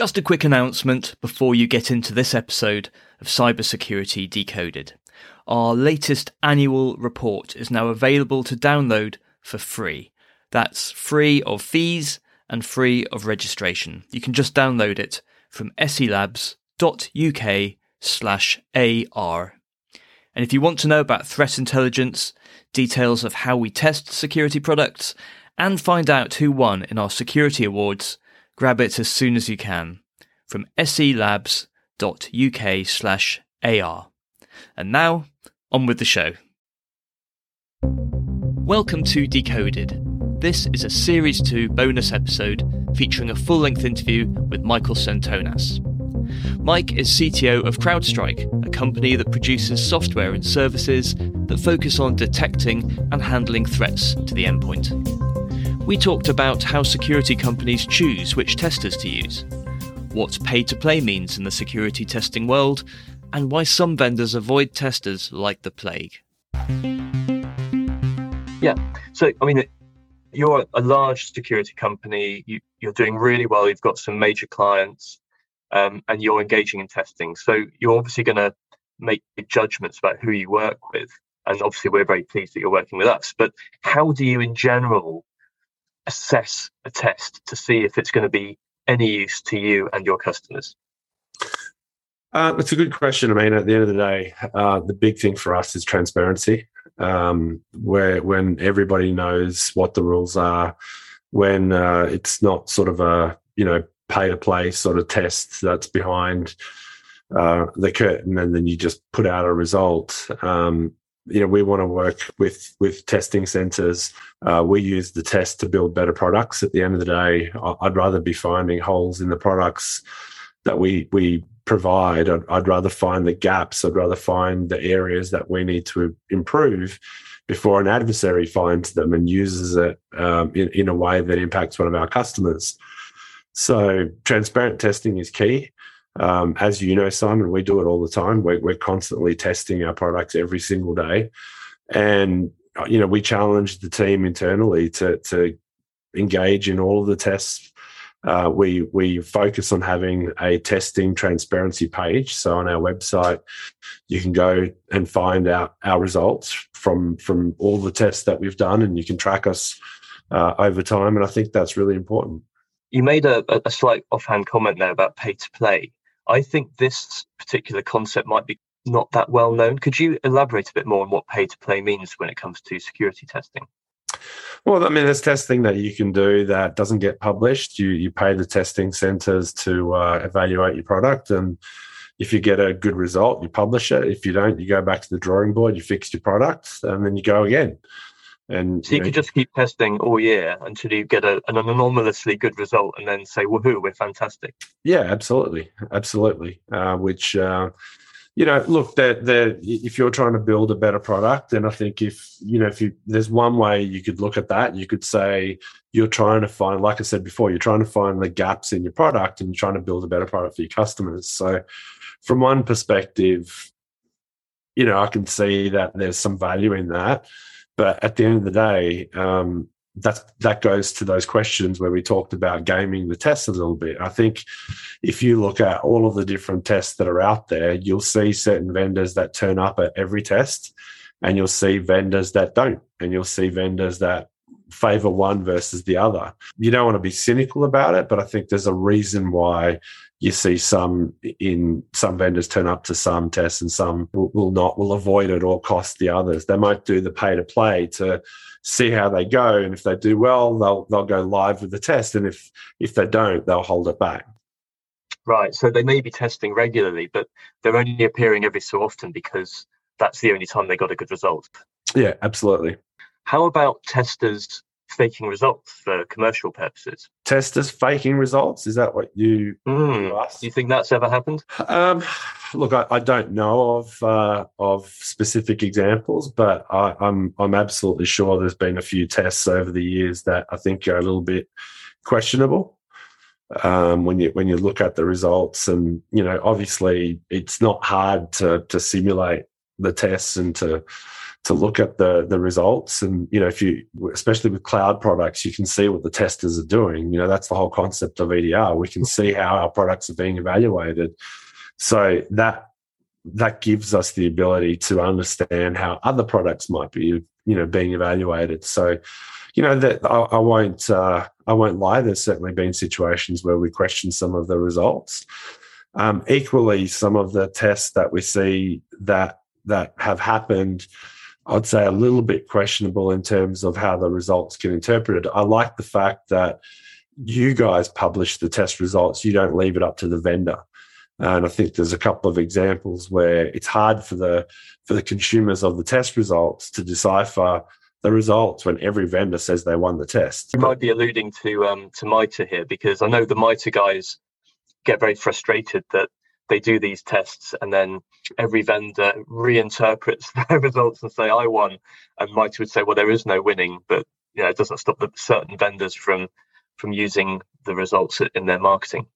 Just a quick announcement before you get into this episode of Cybersecurity Decoded. Our latest annual report is now available to download for free. That's free of fees and free of registration. You can just download it from selabs.uk slash AR. And if you want to know about threat intelligence, details of how we test security products, and find out who won in our security awards, grab it as soon as you can from selabs.uk slash AR. And now, on with the show. Welcome to Decoded. This is a Series 2 bonus episode featuring a full length interview with Michael Sentonas. Mike is CTO of CrowdStrike, a company that produces software and services that focus on detecting and handling threats to the endpoint. We talked about how security companies choose which testers to use, what pay to play means in the security testing world, and why some vendors avoid testers like the plague. Yeah. So, I mean, you're a large security company, you, are doing really well, you've got some major clients, um, and you're engaging in testing. So, you're obviously going to make judgments about who you work with. And obviously, we're very pleased that you're working with us. But how do you, in general, assess a test to see if it's going to be any use to you and your customers? Uh, it's a good question. I mean, at the end of the day, uh, the big thing for us is transparency, um, where when everybody knows what the rules are, when uh, it's not sort of a you know pay to play sort of test that's behind uh, the curtain, and then you just put out a result. Um, you know, we want to work with with testing centers. Uh, we use the test to build better products. At the end of the day, I'd rather be finding holes in the products that we we provide. I'd, I'd, rather find the gaps. I'd rather find the areas that we need to improve before an adversary finds them and uses it um, in, in a way that impacts one of our customers. So, transparent testing is key. Um, as you know, Simon, we do it all the time. We're, we're constantly testing our products every single day, and you know we challenge the team internally to to engage in all of the tests uh, we we focus on having a testing transparency page. So on our website, you can go and find out our results from from all the tests that we've done, and you can track us uh, over time. And I think that's really important. You made a, a slight offhand comment there about pay to play. I think this particular concept might be not that well known. Could you elaborate a bit more on what pay to play means when it comes to security testing? Well, I mean, there's testing that you can do that doesn't get published. You you pay the testing centers to uh, evaluate your product, and if you get a good result, you publish it. If you don't, you go back to the drawing board. You fix your product, and then you go again. And so you, know, could just keep testing all year until you get a, an anomalously good result, and then say, "Woohoo, we're fantastic." Yeah, absolutely, absolutely. Uh, which uh, you know, look, that that if you're trying to build a better product, then I think if you know, if you there's one way you could look at that, you could say you're trying to find, like I said before, you're trying to find the gaps in your product and you're trying to build a better product for your customers. So, from one perspective, you know, I can see that there's some value in that, but at the end of the day, um, that's that goes to those questions where we talked about gaming the tests a little bit. I think if you look at all of the different tests that are out there, you'll see certain vendors that turn up at every test, and you'll see vendors that don't, and you'll see vendors that favor one versus the other. You don't want to be cynical about it, but I think there's a reason why you see some in some vendors turn up to some tests and some will, will not will avoid it or cost the others. They might do the pay to play to see how they go. And if they do well, they'll they'll go live with the test. And if if they don't, they'll hold it back. Right. So they may be testing regularly, but they're only appearing every so often because that's the only time they got a good result. Yeah, absolutely. How about testers faking results for commercial purposes. Testers faking results? Is that what you, mm. asked? Do you think that's ever happened? Um, look, I, I, don't know of uh, of specific examples, but I, I'm I'm absolutely sure there's been a few tests over the years that I think are a little bit questionable. Um, when you when you look at the results, and you know, obviously, it's not hard to to simulate the tests and to to look at the the results. And you know if you especially with cloud products you can see what the testers are doing. You know that's the whole concept of edr we can see how our products are being evaluated. So that that gives us the ability to understand how other products might be you know being evaluated. So you know that I, I won't uh, I won't lie. There's certainly been situations where we question some of the results. Um, equally, some of the tests that we see that that have happened, I'd say a little bit questionable in terms of how the results get interpreted. I like the fact that you guys publish the test results. You don't leave it up to the vendor. And I think there's a couple of examples where it's hard for the for the consumers of the test results to decipher the results when every vendor says they won the test. You might be alluding to um, to MITRE here because I know the MITRE guys get very frustrated that they do these tests and then every vendor reinterprets their results and say I won, and MITRE would say, well, there is no winning, but you know, it doesn't stop the certain vendors from from using the results in their marketing.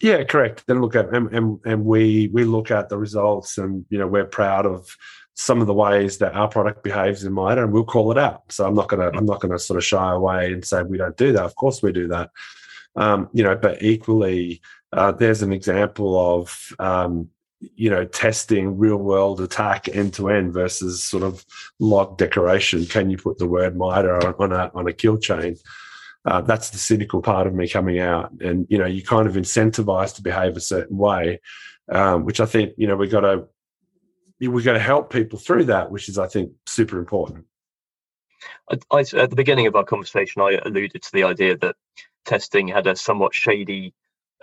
Yeah, correct. Then look at and, and and we we look at the results, and you know we're proud of some of the ways that our product behaves in MITRE, and we'll call it out. So I'm not gonna I'm not gonna sort of shy away and say we don't do that. Of course we do that. Um, you know, but equally, uh, there's an example of um, you know testing real world attack end to end versus sort of log decoration. Can you put the word MITRE on, on a on a kill chain? Uh, that's the cynical part of me coming out, and you know, you kind of incentivized to behave a certain way, um, which I think you know we got to we're going to help people through that, which is, I think, super important. I, at the beginning of our conversation, I alluded to the idea that testing had a somewhat shady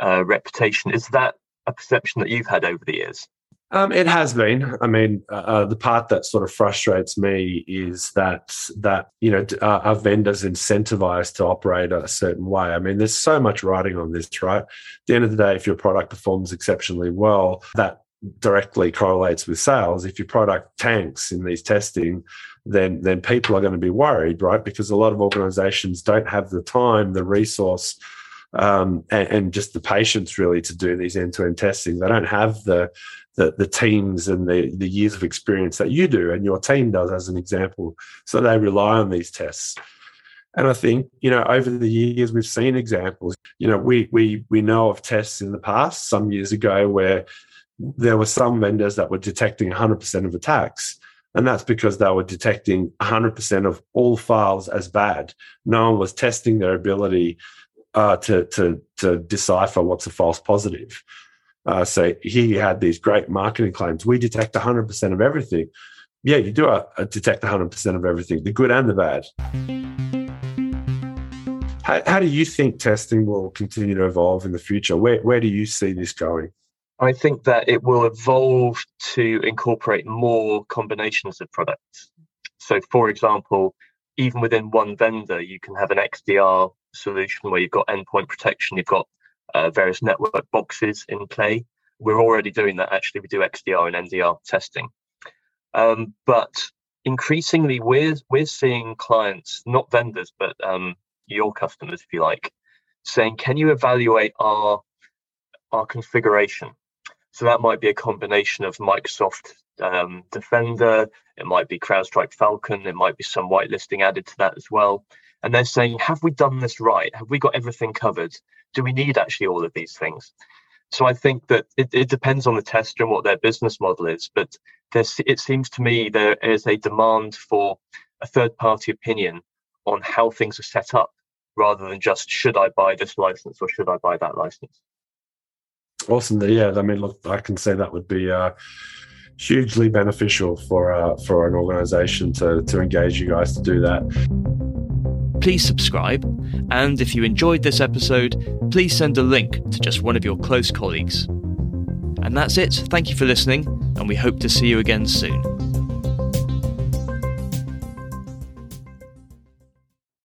uh, reputation. Is that a perception that you've had over the years? Um, it has been. I mean, uh, uh the part that sort of frustrates me is that that you know uh, our vendors incentivized to operate a certain way. I mean, there's so much writing on this, right? At the end of the day, if your product performs exceptionally well, that directly correlates with sales. If your product tanks in these testing, then then people are going to be worried, right? Because a lot of organizations don't have the time, the resource, um, and, and, just the patience really to do these end-to-end testing. They don't have the the, the teams and the, the years of experience that you do and your team does as an example. So they rely on these tests. And I think, you know, over the years we've seen examples. You know, we we we know of tests in the past, some years ago, where there were some vendors that were detecting 100% of attacks. And that's because they were detecting 100% of all files as bad. No one was testing their ability uh, to, to, to decipher what's a false positive. Uh, so here you had these great marketing claims. We detect 100% of everything. Yeah, you do uh, detect 100% of everything, the good and the bad. How, how do you think testing will continue to evolve in the future? Where, where do you see this going? I think that it will evolve to incorporate more combinations of products. So, for example, even within one vendor, you can have an XDR solution where you've got endpoint protection, you've got uh, various network boxes in play. We're already doing that. Actually, we do XDR and NDR testing. Um, but increasingly, we're we're seeing clients, not vendors, but um, your customers, if you like, saying, "Can you evaluate our our configuration?" So that might be a combination of Microsoft um, Defender, it might be CrowdStrike Falcon, it might be some whitelisting added to that as well. And they're saying, have we done this right? Have we got everything covered? Do we need actually all of these things? So I think that it, it depends on the tester and what their business model is, but it seems to me there is a demand for a third party opinion on how things are set up rather than just should I buy this license or should I buy that license. Awesome. Yeah, I mean, look, I can say that would be uh, hugely beneficial for uh, for an organisation to to engage you guys to do that. Please subscribe, and if you enjoyed this episode, please send a link to just one of your close colleagues. And that's it. Thank you for listening, and we hope to see you again soon.